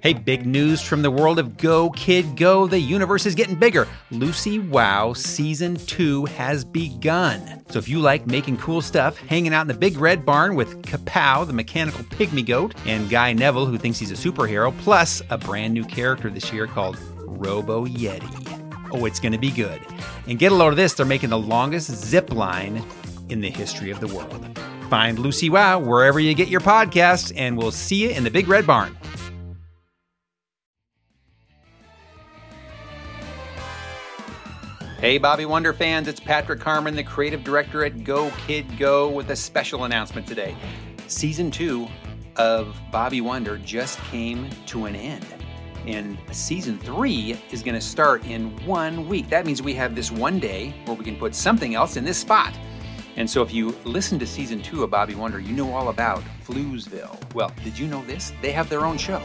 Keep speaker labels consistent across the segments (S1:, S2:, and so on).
S1: Hey, big news from the world of Go Kid Go. The universe is getting bigger. Lucy Wow Season 2 has begun. So if you like making cool stuff, hanging out in the big red barn with Kapow, the mechanical pygmy goat, and Guy Neville, who thinks he's a superhero, plus a brand new character this year called Robo Yeti. Oh, it's going to be good. And get a load of this, they're making the longest zip line in the history of the world. Find Lucy Wow wherever you get your podcasts, and we'll see you in the big red barn. Hey, Bobby Wonder fans, it's Patrick Carman, the creative director at Go Kid Go, with a special announcement today. Season two of Bobby Wonder just came to an end. And season three is going to start in one week. That means we have this one day where we can put something else in this spot. And so if you listen to season two of Bobby Wonder, you know all about Floozeville. Well, did you know this? They have their own show.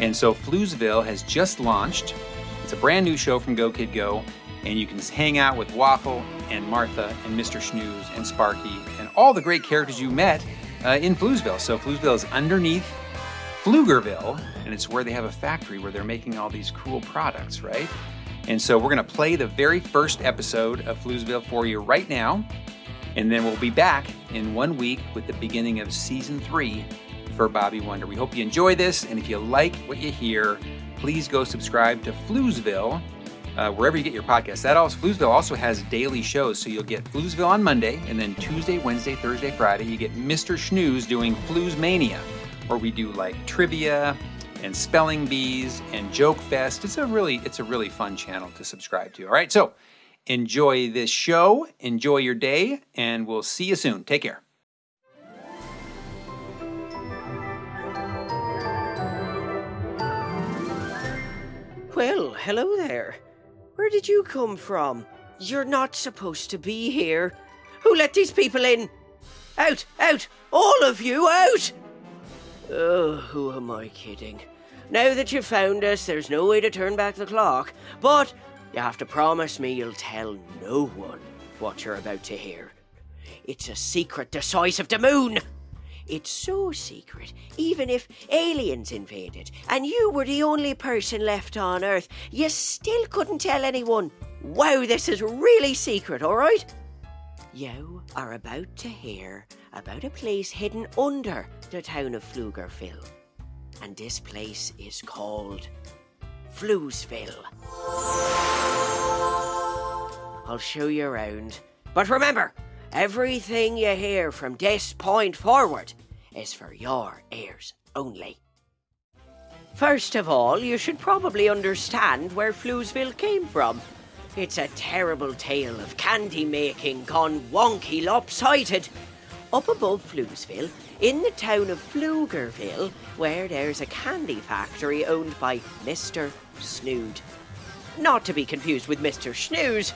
S1: And so Floozeville has just launched. It's a brand new show from Go Kid Go and you can hang out with Waffle and Martha and Mr. Schnooze and Sparky and all the great characters you met uh, in Floozeville. So Floozeville is underneath Pflugerville, and it's where they have a factory where they're making all these cool products, right? And so we're going to play the very first episode of Floozeville for you right now, and then we'll be back in one week with the beginning of season three for Bobby Wonder. We hope you enjoy this, and if you like what you hear, please go subscribe to Floozeville uh, wherever you get your podcast. That also Floozeville also has daily shows, so you'll get Floozeville on Monday, and then Tuesday, Wednesday, Thursday, Friday, you get Mr. Schnooze doing Flooz Mania, where we do like trivia and spelling bees and joke fest. It's a really it's a really fun channel to subscribe to. All right, so enjoy this show, enjoy your day, and we'll see you soon. Take care.
S2: Well, hello there. Where did you come from? You're not supposed to be here. Who let these people in? Out, out, all of you out! Oh, who am I kidding? Now that you've found us, there's no way to turn back the clock, but you have to promise me you'll tell no one what you're about to hear. It's a secret the size of the moon! It's so secret, even if aliens invaded and you were the only person left on Earth, you still couldn't tell anyone. Wow, this is really secret, alright? You are about to hear about a place hidden under the town of Pflugerville. And this place is called Floozeville. I'll show you around. But remember, Everything you hear from this point forward is for your ears only. First of all, you should probably understand where Floozeville came from. It's a terrible tale of candy making gone wonky lopsided. Up above Floozeville, in the town of Pflugerville, where there's a candy factory owned by Mr. Snood. Not to be confused with Mr. Snooze,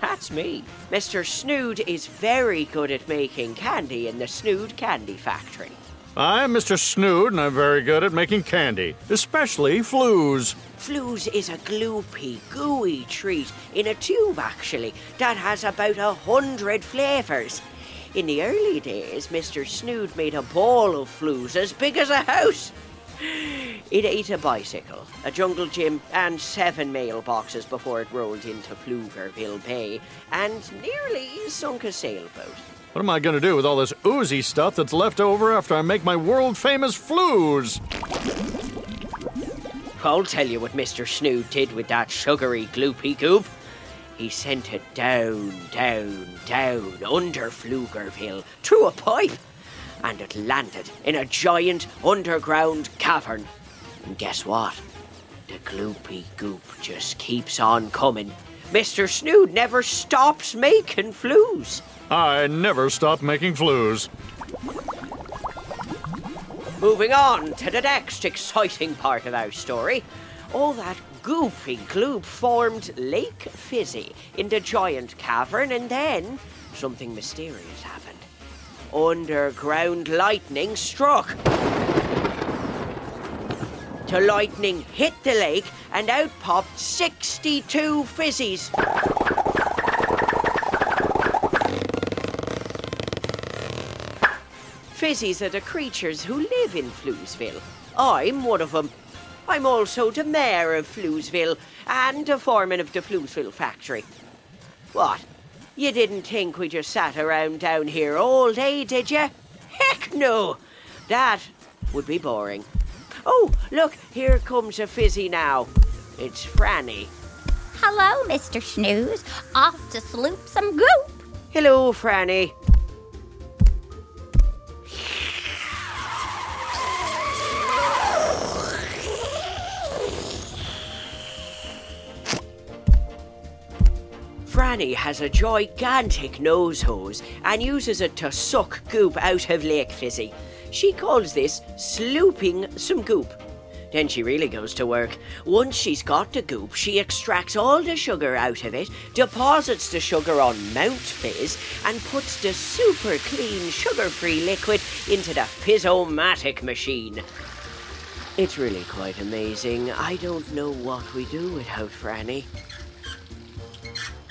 S2: that's me. Mr. Snood is very good at making candy in the Snood Candy Factory.
S3: I'm Mr. Snood, and I'm very good at making candy, especially flooz.
S2: Flooz is a gloopy, gooey treat in a tube, actually, that has about a hundred flavours. In the early days, Mr. Snood made a ball of flooz as big as a house. It ate a bicycle, a jungle gym, and seven mailboxes before it rolled into Pflugerville Bay and nearly sunk a sailboat.
S3: What am I going to do with all this oozy stuff that's left over after I make my world famous flooz?
S2: I'll tell you what Mr. Snood did with that sugary gloopy goop. He sent it down, down, down under Pflugerville through a pipe and it landed in a giant underground cavern. And guess what? The gloopy goop just keeps on coming. Mr. Snood never stops making flooz.
S3: I never stop making flooz.
S2: Moving on to the next exciting part of our story. All that goopy gloop formed Lake Fizzy in the giant cavern, and then something mysterious happened underground lightning struck. The lightning hit the lake and out popped 62 fizzies. Fizzies are the creatures who live in Floozeville. I'm one of them. I'm also the mayor of Floozeville and the foreman of the Floozeville factory. What? You didn't think we just sat around down here all day, did you? Heck no! That would be boring. Oh, look, here comes a fizzy now. It's Franny.
S4: Hello, Mr. Snooze. Off to sloop some goop.
S2: Hello, Franny. Franny has a gigantic nose hose and uses it to suck goop out of Lake Fizzy. She calls this slooping some goop. Then she really goes to work. Once she's got the goop, she extracts all the sugar out of it, deposits the sugar on Mount Fizz, and puts the super clean sugar free liquid into the Fizzomatic machine. It's really quite amazing. I don't know what we do without Franny.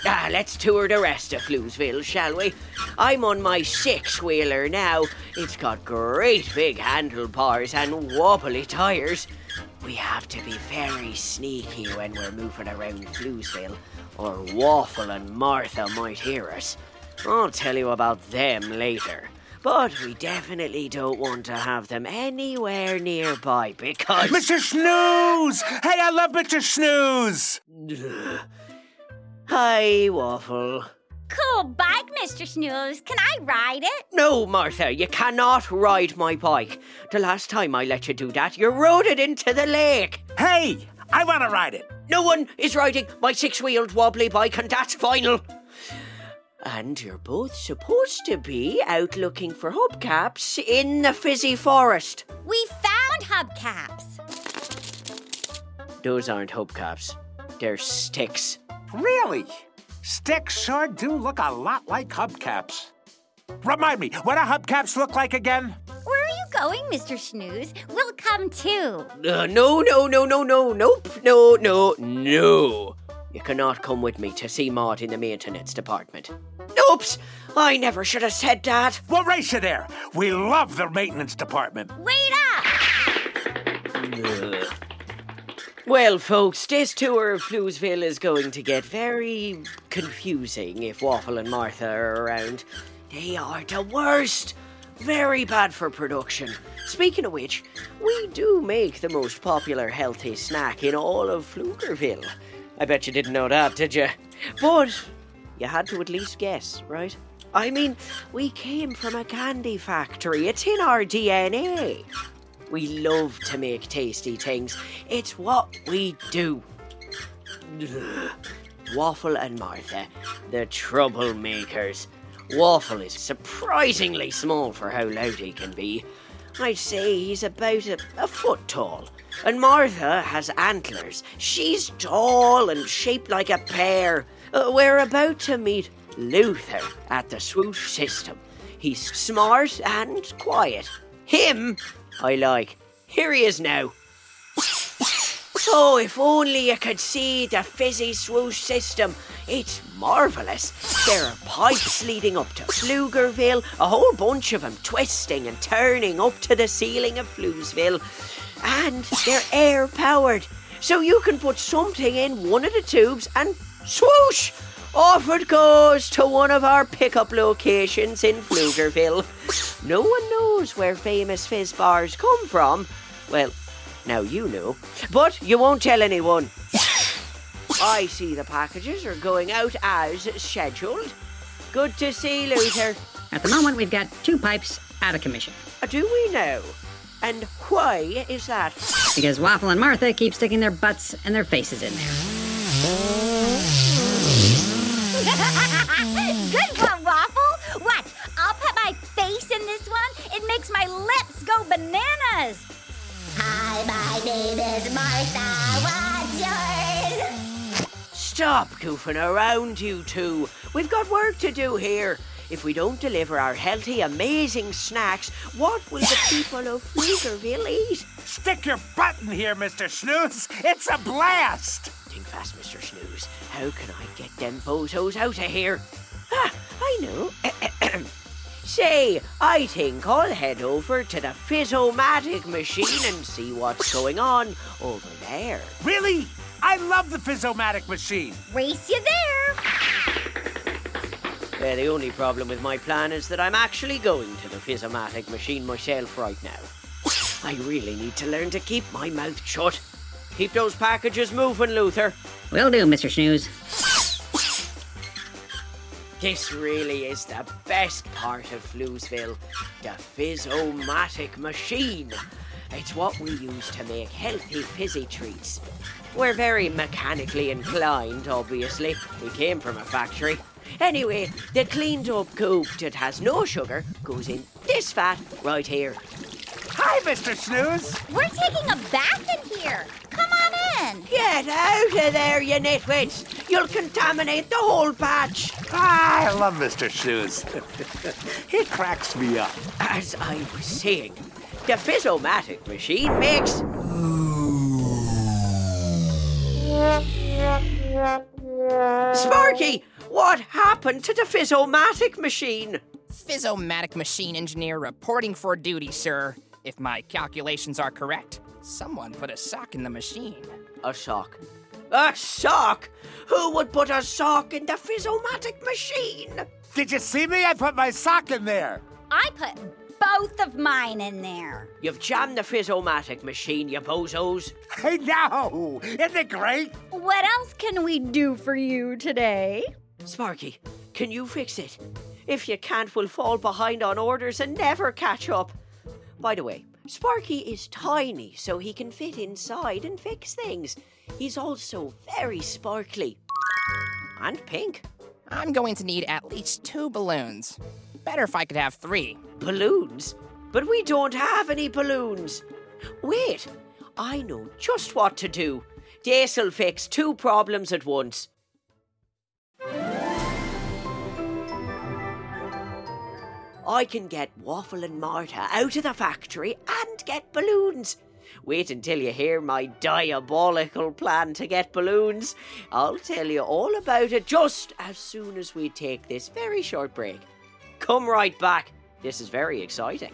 S2: Ah, let's tour the rest of Floozeville, shall we? I'm on my six wheeler now. It's got great big handlebars and wobbly tires. We have to be very sneaky when we're moving around Floozeville, or Waffle and Martha might hear us. I'll tell you about them later. But we definitely don't want to have them anywhere nearby because.
S5: Mr. Snooze! Hey, I love Mr. Snooze!
S2: Hi, Waffle.
S4: Cool bike, Mr. Snooze. Can I ride it?
S2: No, Martha, you cannot ride my bike. The last time I let you do that, you rode it into the lake.
S5: Hey, I want to ride it.
S2: No one is riding my six wheeled wobbly bike, and that's final. And you're both supposed to be out looking for hubcaps in the fizzy forest.
S4: We found hubcaps.
S2: Those aren't hubcaps, they're sticks.
S5: Really? Sticks sure do look a lot like hubcaps. Remind me, what do hubcaps look like again?
S4: Where are you going, Mr. Snooze? We'll come too.
S2: Uh, no, no, no, no, no, nope, no, no, no. You cannot come with me to see Maud in the maintenance department. Oops, I never should have said that.
S5: We'll race you there. We love the maintenance department.
S4: Wait up!
S2: Well, folks, this tour of Floozeville is going to get very confusing if Waffle and Martha are around. They are the worst. Very bad for production. Speaking of which, we do make the most popular healthy snack in all of Pflugerville. I bet you didn't know that, did you? But you had to at least guess, right? I mean, we came from a candy factory. It's in our DNA. We love to make tasty things. It's what we do. Waffle and Martha, the troublemakers. Waffle is surprisingly small for how loud he can be. I'd say he's about a, a foot tall. And Martha has antlers. She's tall and shaped like a pear. Uh, we're about to meet Luther at the swoosh system. He's smart and quiet. Him, I like. Here he is now. Oh, if only you could see the fizzy swoosh system. It's marvellous. There are pipes leading up to Pflugerville, a whole bunch of them twisting and turning up to the ceiling of Floozeville. And they're air powered. So you can put something in one of the tubes and swoosh! Off it goes to one of our pickup locations in Pflugerville. No one knows where famous fizz bars come from. Well, now you know. But you won't tell anyone. I see the packages are going out as scheduled. Good to see, Luther.
S6: At the moment, we've got two pipes out of commission
S2: Uh, Do we know? And why is that?
S6: because Waffle and Martha keep sticking their butts and their faces in there.
S4: My lips go bananas. Hi, my name is Martha. What's yours?
S2: Stop goofing around, you two. We've got work to do here. If we don't deliver our healthy, amazing snacks, what will the people of Pflugerville eat?
S5: Stick your butt in here, Mr. Snooze. It's a blast.
S2: Think fast, Mr. Snooze. How can I get them bozos out of here? Ah, I know. Say, I think I'll head over to the Fizzomatic machine and see what's going on over there.
S5: Really? I love the Fizzomatic machine.
S4: Race you there.
S2: Uh, the only problem with my plan is that I'm actually going to the Fizzomatic machine myself right now. I really need to learn to keep my mouth shut. Keep those packages moving, Luther.
S6: Will do, Mr. Snooze.
S2: This really is the best part of Floozeville, the Fizzomatic machine. It's what we use to make healthy fizzy treats. We're very mechanically inclined, obviously. We came from a factory. Anyway, the cleaned up goop that has no sugar goes in this vat right here.
S5: Hi, Mr. Snooze.
S4: We're taking a bath in here. Come on in.
S2: Get out of there, you nitwits! You'll contaminate the whole patch!
S5: I love Mr. Shoes. he cracks me up.
S2: As I was saying, the Fizzomatic machine makes. Sparky, what happened to the Fizzomatic machine?
S7: Fizzomatic machine engineer reporting for duty, sir. If my calculations are correct, someone put a sock in the machine.
S2: A sock. A sock? Who would put a sock in the Fizzomatic machine?
S5: Did you see me? I put my sock in there.
S4: I put both of mine in there.
S2: You've jammed the Fizzomatic machine, you bozos.
S5: I know. Isn't it great?
S4: What else can we do for you today?
S2: Sparky, can you fix it? If you can't, we'll fall behind on orders and never catch up. By the way, Sparky is tiny, so he can fit inside and fix things. He's also very sparkly. And pink.
S7: I'm going to need at least two balloons. Better if I could have three.
S2: Balloons? But we don't have any balloons. Wait, I know just what to do. This'll fix two problems at once. I can get Waffle and Martha out of the factory and get balloons. Wait until you hear my diabolical plan to get balloons. I'll tell you all about it just as soon as we take this very short break. Come right back. This is very exciting.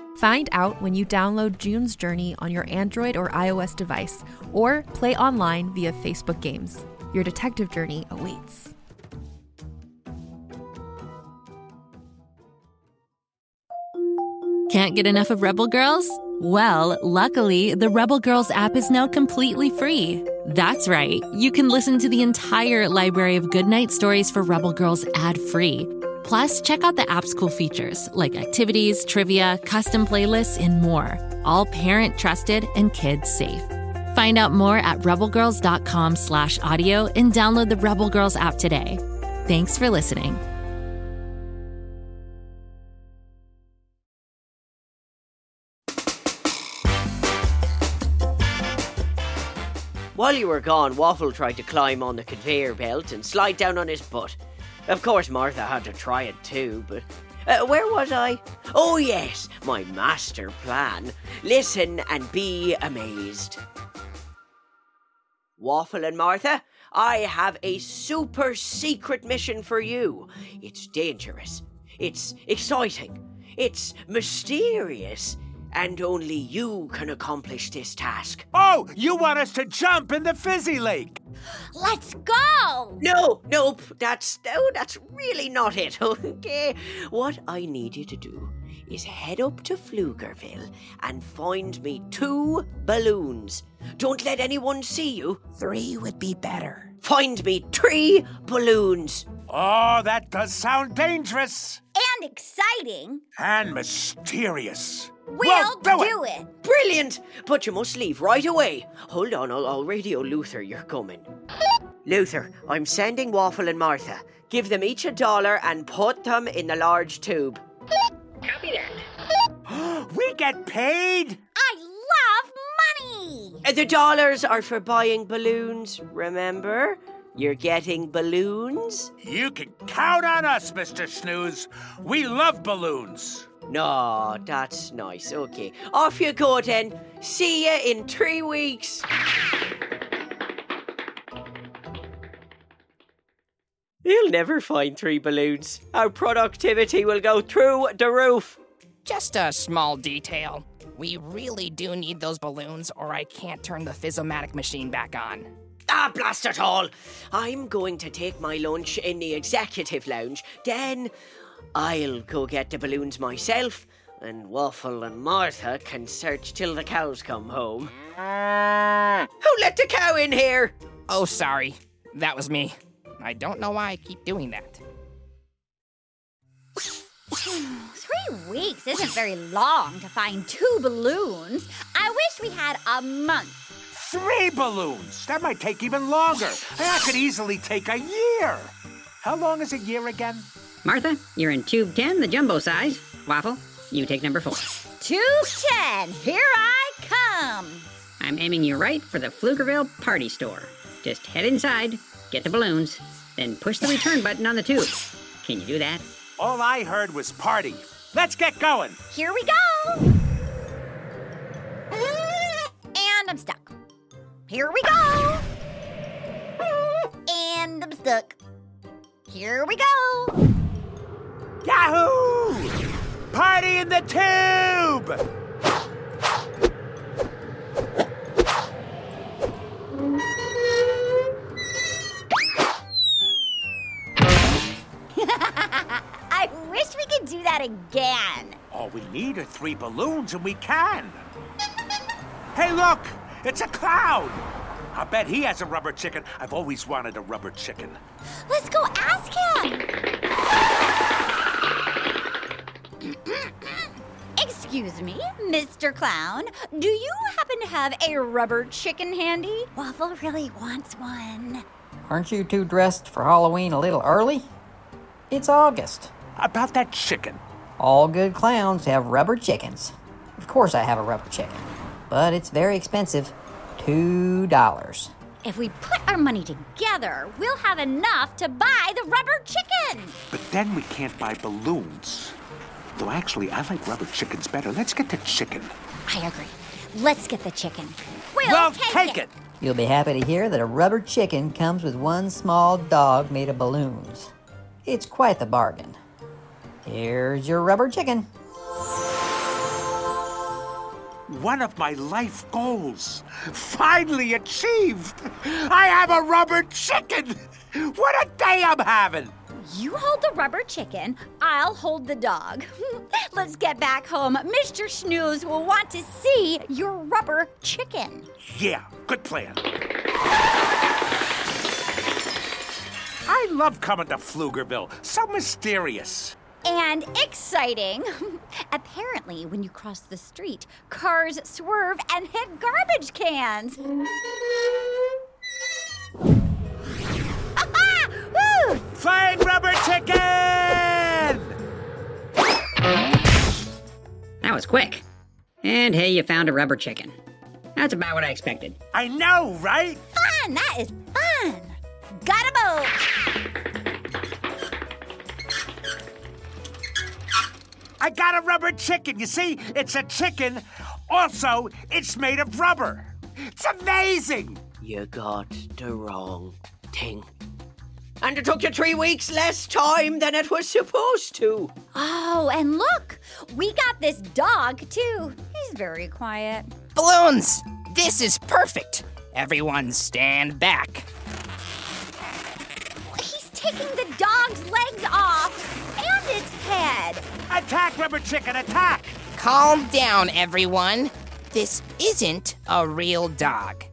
S8: Find out when you download June's Journey on your Android or iOS device, or play online via Facebook Games. Your detective journey awaits.
S9: Can't get enough of Rebel Girls? Well, luckily, the Rebel Girls app is now completely free. That's right, you can listen to the entire library of goodnight stories for Rebel Girls ad free. Plus, check out the app's cool features like activities, trivia, custom playlists, and more. All parent trusted and kids safe. Find out more at rebelgirls.com slash audio and download the Rebel Girls app today. Thanks for listening.
S2: While you were gone, Waffle tried to climb on the conveyor belt and slide down on his butt. Of course, Martha had to try it too, but. Uh, where was I? Oh, yes, my master plan. Listen and be amazed. Waffle and Martha, I have a super secret mission for you. It's dangerous. It's exciting. It's mysterious. And only you can accomplish this task.
S5: Oh, you want us to jump in the fizzy lake?
S4: Let's go!
S2: No, nope, that's no, that's really not it. Okay, what I need you to do is head up to Pflugerville and find me two balloons. Don't let anyone see you.
S7: Three would be better.
S2: Find me three balloons.
S5: Oh, that does sound dangerous
S4: And exciting.
S5: and mysterious.
S4: We'll,
S5: do,
S4: do
S5: it.
S4: it.
S2: Brilliant! But you must leave right away. Hold on, I'll, I'll radio Luther you're coming. Luther, I'm sending Waffle and Martha. Give them each a dollar and put them in the large tube. Copy that.
S5: we get paid.
S4: I love money.
S2: Uh, The dollars are for buying balloons, remember? You're getting balloons?
S5: You can count on us, Mr. Snooze. We love balloons.
S2: No, that's nice. Okay. Off you go then. See you in three weeks. You'll never find three balloons. Our productivity will go through the roof.
S7: Just a small detail. We really do need those balloons, or I can't turn the Fizzomatic machine back on.
S2: Ah, blast it all! I'm going to take my lunch in the executive lounge. Then I'll go get the balloons myself, and Waffle and Martha can search till the cows come home. Who let the cow in here?
S7: Oh, sorry. That was me. I don't know why I keep doing that.
S4: Three weeks isn't very long to find two balloons. I wish we had a month.
S5: Three balloons. That might take even longer. That could easily take a year. How long is a year again?
S6: Martha, you're in tube 10, the jumbo size. Waffle, you take number four.
S4: Two ten. Here I come.
S6: I'm aiming you right for the Pflugerville party store. Just head inside, get the balloons, then push the return button on the tube. Can you do that?
S5: All I heard was party. Let's get going.
S4: Here we go. And I'm stuck. Here we go. And I'm stuck. Here we go.
S5: In the tube!
S4: I wish we could do that again.
S5: All we need are three balloons and we can. Hey, look! It's a cloud! I bet he has a rubber chicken. I've always wanted a rubber chicken.
S4: Let's go ask him. Excuse me, Mr. Clown. Do you happen to have a rubber chicken handy? Waffle really wants one.
S10: Aren't you two dressed for Halloween a little early? It's August.
S5: About that chicken.
S10: All good clowns have rubber chickens. Of course, I have a rubber chicken, but it's very expensive $2.
S4: If we put our money together, we'll have enough to buy the rubber chicken.
S5: But then we can't buy balloons. Though actually, I like rubber chickens better. Let's get the chicken.
S4: I agree. Let's get the chicken. We'll,
S5: well,
S4: take,
S5: take it.
S10: You'll be happy to hear that a rubber chicken comes with one small dog made of balloons. It's quite the bargain. Here's your rubber chicken.
S5: One of my life goals. Finally achieved. I have a rubber chicken. What a day I'm having.
S4: You hold the rubber chicken, I'll hold the dog. Let's get back home. Mr. Snooze will want to see your rubber chicken.
S5: Yeah, good plan. I love coming to Pflugerville. So mysterious.
S4: And exciting. Apparently, when you cross the street, cars swerve and hit garbage cans. Woo!
S5: Rubber chicken!
S6: That was quick. And hey, you found a rubber chicken. That's about what I expected.
S5: I know, right?
S4: Fun! That is fun! Got a boat!
S5: I got a rubber chicken. You see, it's a chicken. Also, it's made of rubber. It's amazing.
S2: You got the wrong thing. And it took you three weeks less time than it was supposed to.
S4: Oh, and look! We got this dog, too. He's very quiet.
S7: Balloons! This is perfect! Everyone stand back.
S4: He's taking the dog's legs off and its head.
S5: Attack, rubber chicken, attack!
S7: Calm down, everyone. This isn't a real dog.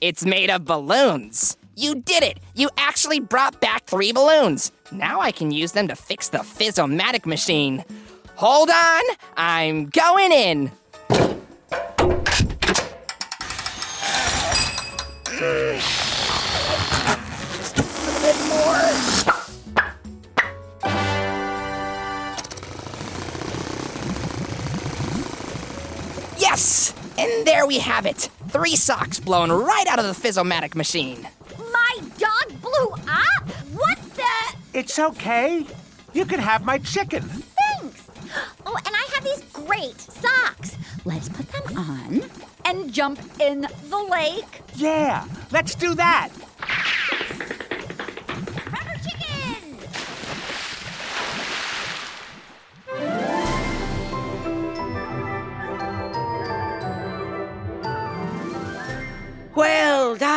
S7: It's made of balloons. You did it! You actually brought back three balloons. Now I can use them to fix the Fizzomatic machine. Hold on, I'm going in. Yes! And there we have it. Three socks blown right out of the Fizzomatic machine.
S4: My dog blew up? What the?
S5: It's okay. You can have my chicken.
S4: Thanks. Oh, and I have these great socks. Let's put them on and jump in the lake.
S5: Yeah, let's do that.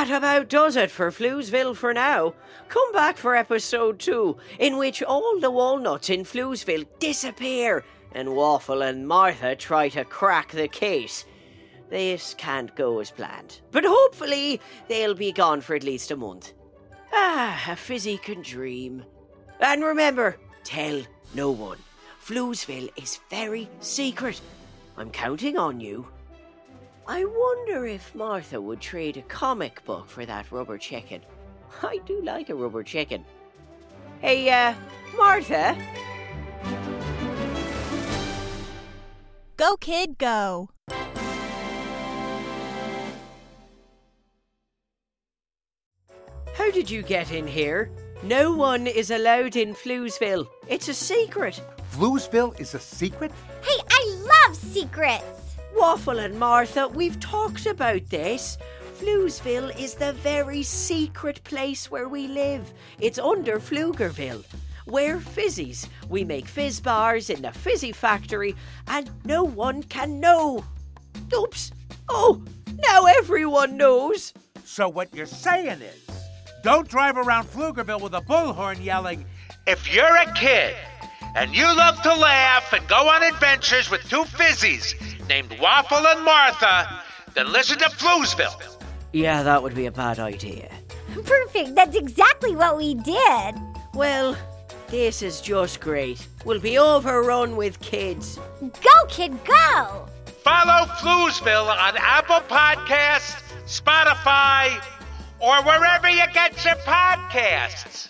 S2: That about does it for Floozeville for now. Come back for episode two, in which all the walnuts in Floozeville disappear and Waffle and Martha try to crack the case. This can't go as planned, but hopefully they'll be gone for at least a month. Ah, a fizzy can dream. And remember, tell no one. Floozeville is very secret. I'm counting on you. I wonder if Martha would trade a comic book for that rubber chicken. I do like a rubber chicken. Hey, uh, Martha?
S11: Go, kid, go.
S2: How did you get in here? No one is allowed in Floozeville. It's a secret.
S5: Floozeville is a secret?
S4: Hey, I love secrets.
S2: Waffle and Martha, we've talked about this. Floozeville is the very secret place where we live. It's under Pflugerville. We're fizzies. We make fizz bars in the fizzy factory, and no one can know. Oops. Oh, now everyone knows.
S5: So what you're saying is, don't drive around Pflugerville with a bullhorn yelling, If you're a kid and you love to laugh and go on adventures with two fizzies named Waffle and Martha, then listen to Floozeville.
S2: Yeah, that would be a bad idea.
S4: Perfect. That's exactly what we did.
S2: Well, this is just great. We'll be overrun with kids.
S4: Go, kid, go.
S5: Follow Floozeville on Apple Podcasts, Spotify, or wherever you get your podcasts.